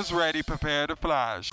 Cameras ready, prepare to flash.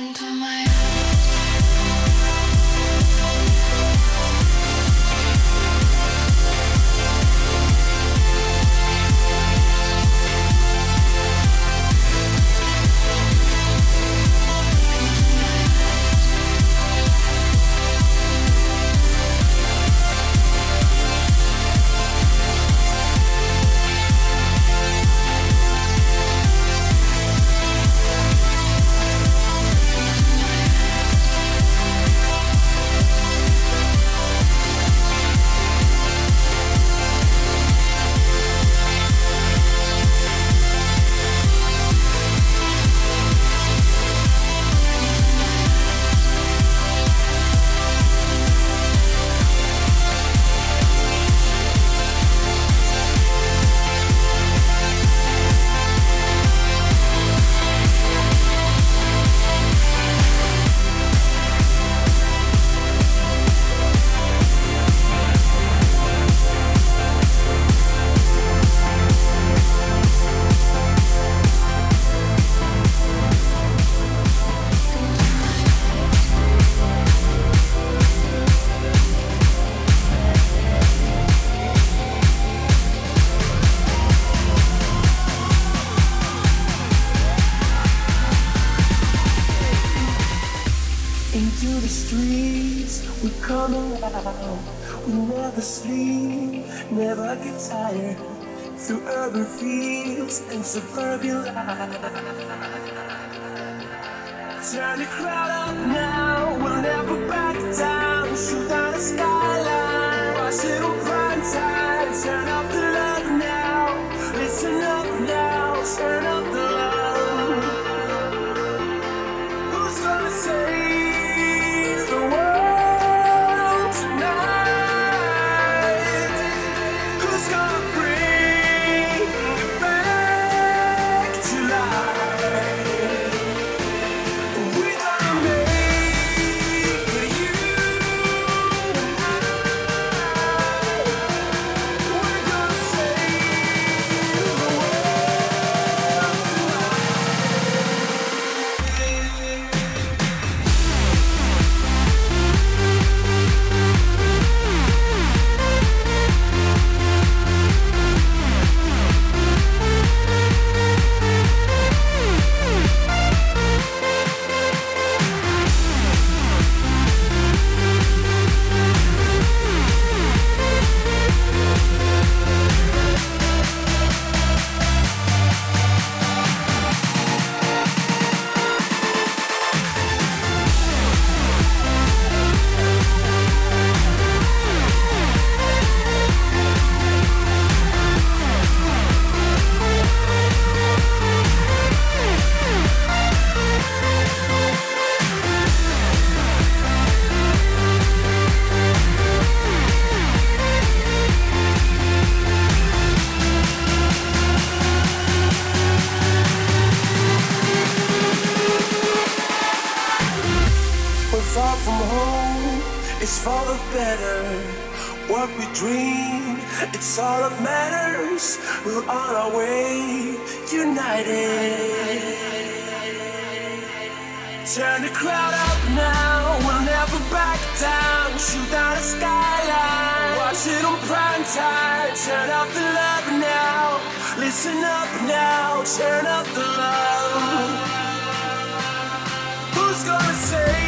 into my nice little blind side. Turn up the Turn the crowd up now, we'll never back down. Shoot down the skyline, watch it on prime time. Turn up the love now, listen up now, turn up the love. Who's gonna say?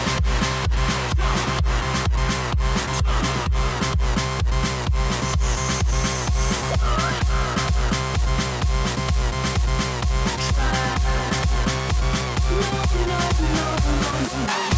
Thank you.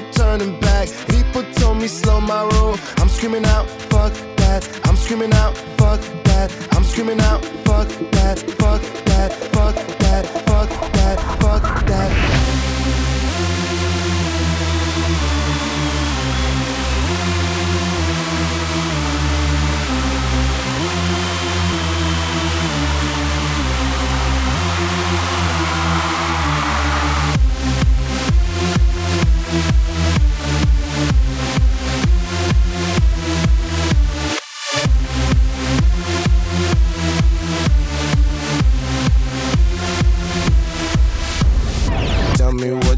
No turning back. People told me slow my roll, I'm screaming out, fuck that, I'm screaming out, fuck that, I'm screaming out, fuck that, fuck that, fuck that, fuck that, fuck that.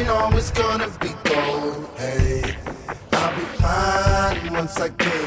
Ain't always gonna be gold. Hey, I'll be fine once I get